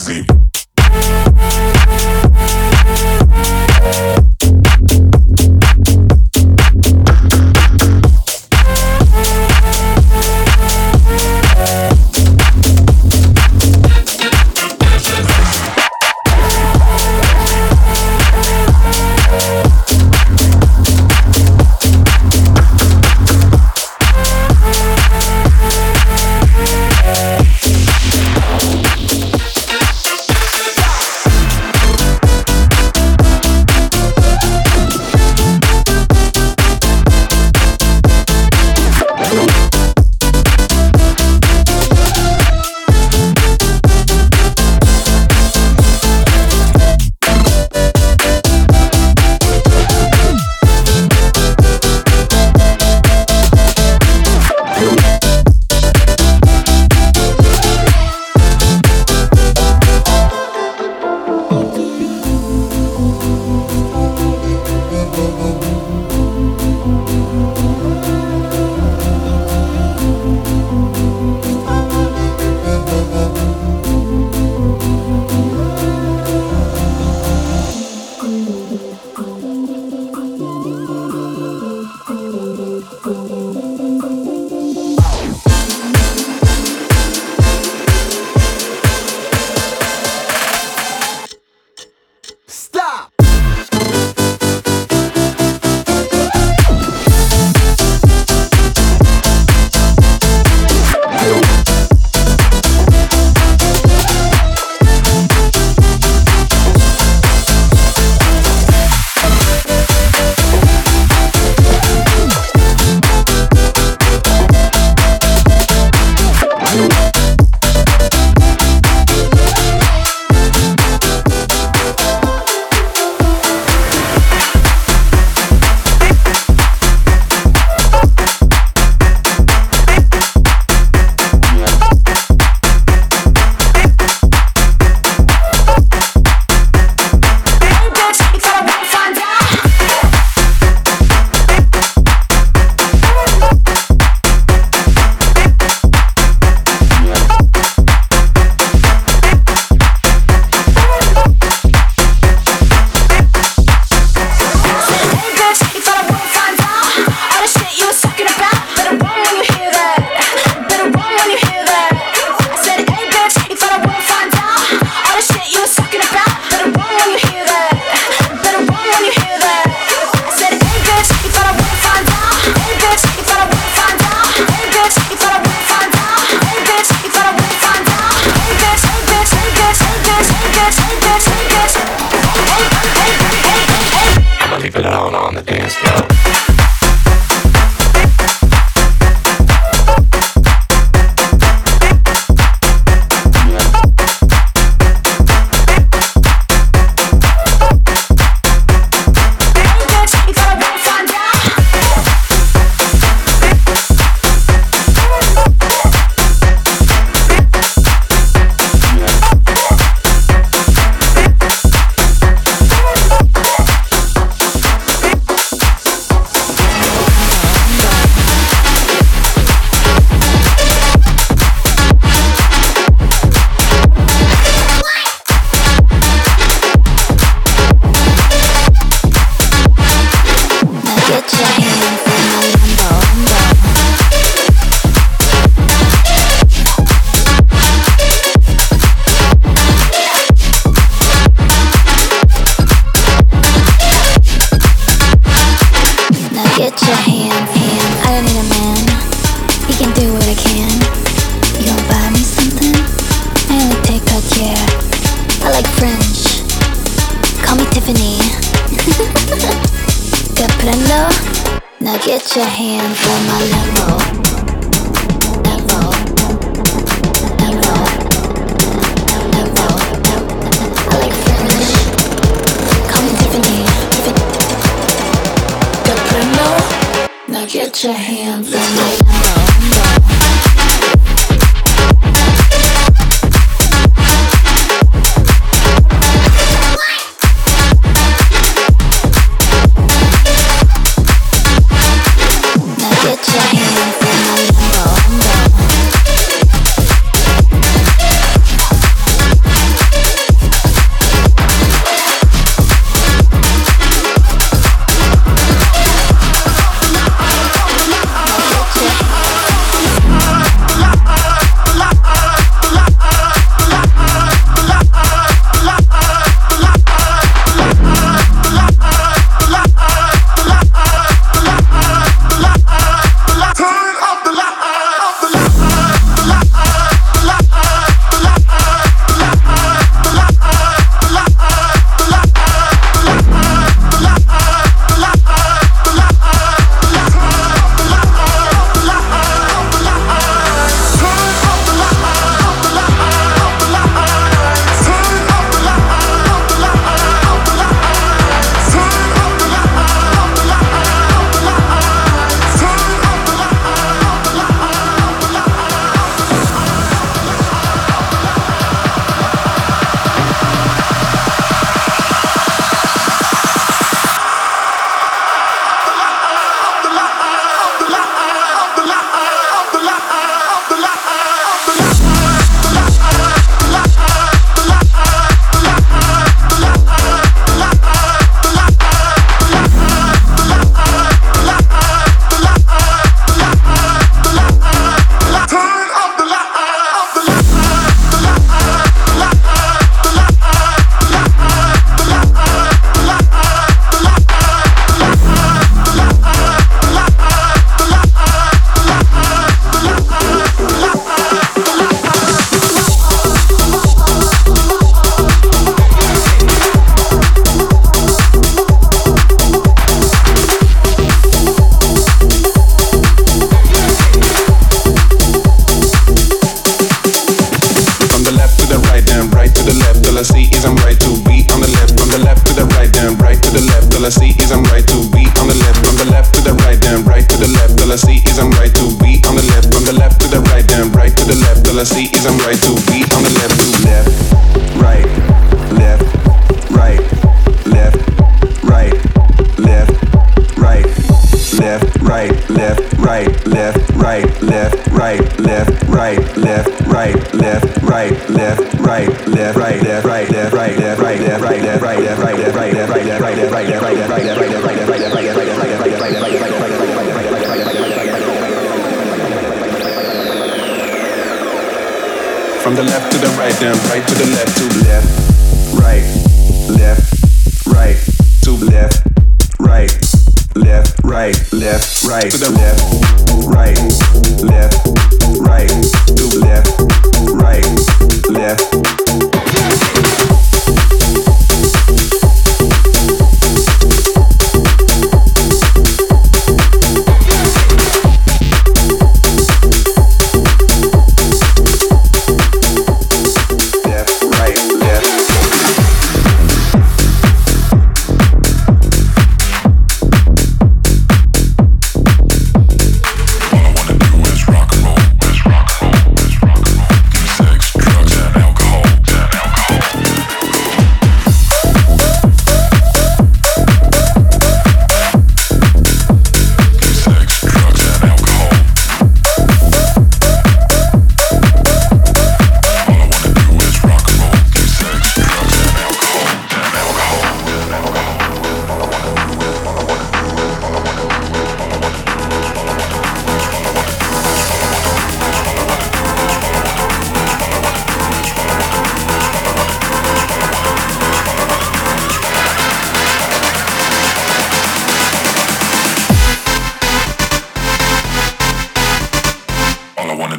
crazy. like French. Call me Tiffany. Te prendo. Now get your hands on my level. I like Call me Tiffany. Now get your hands on my. jealousy isn't right to be. From the left to the right, then right to the left, to left, right, left, right, to left, right, left, right, left, right, to the left, right, left, right, to left, right, left.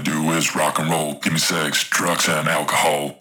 do is rock and roll. Give me sex, drugs, and alcohol.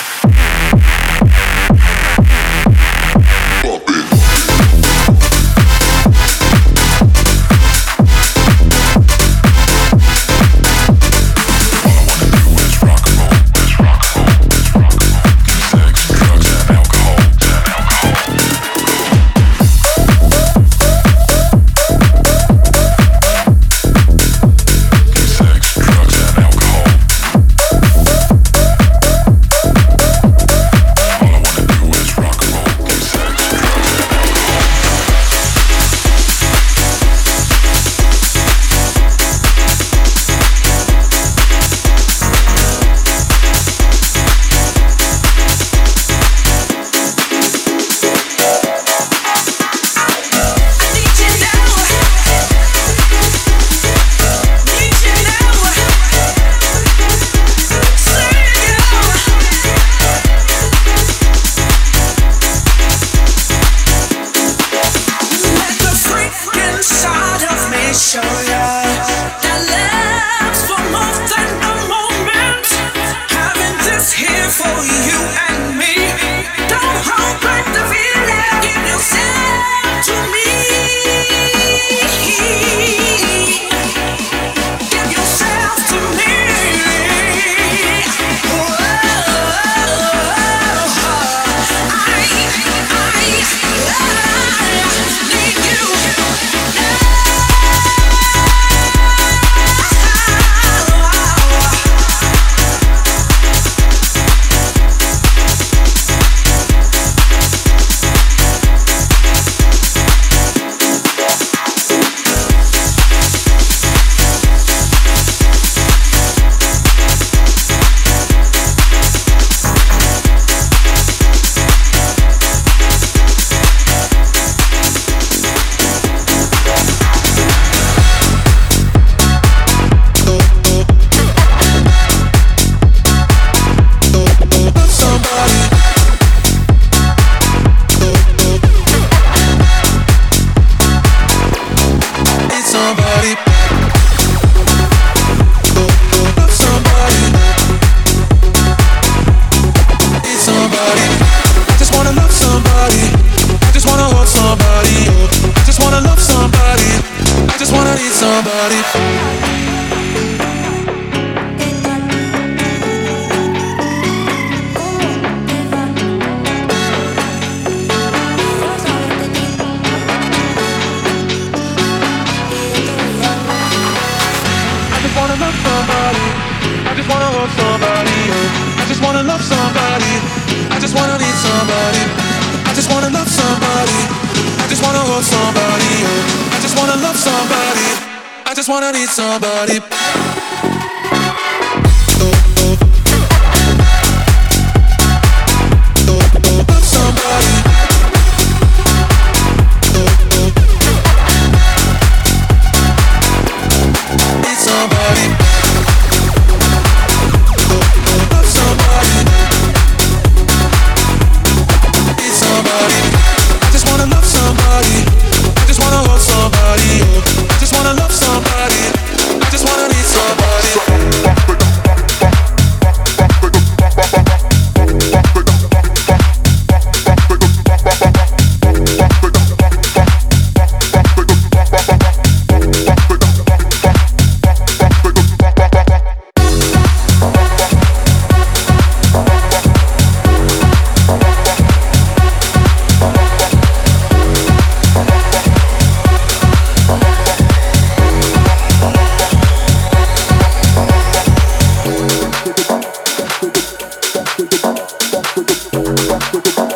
somebody. I just wanna love somebody. I just wanna hold somebody. I just wanna love somebody. I just wanna need somebody. Thank you.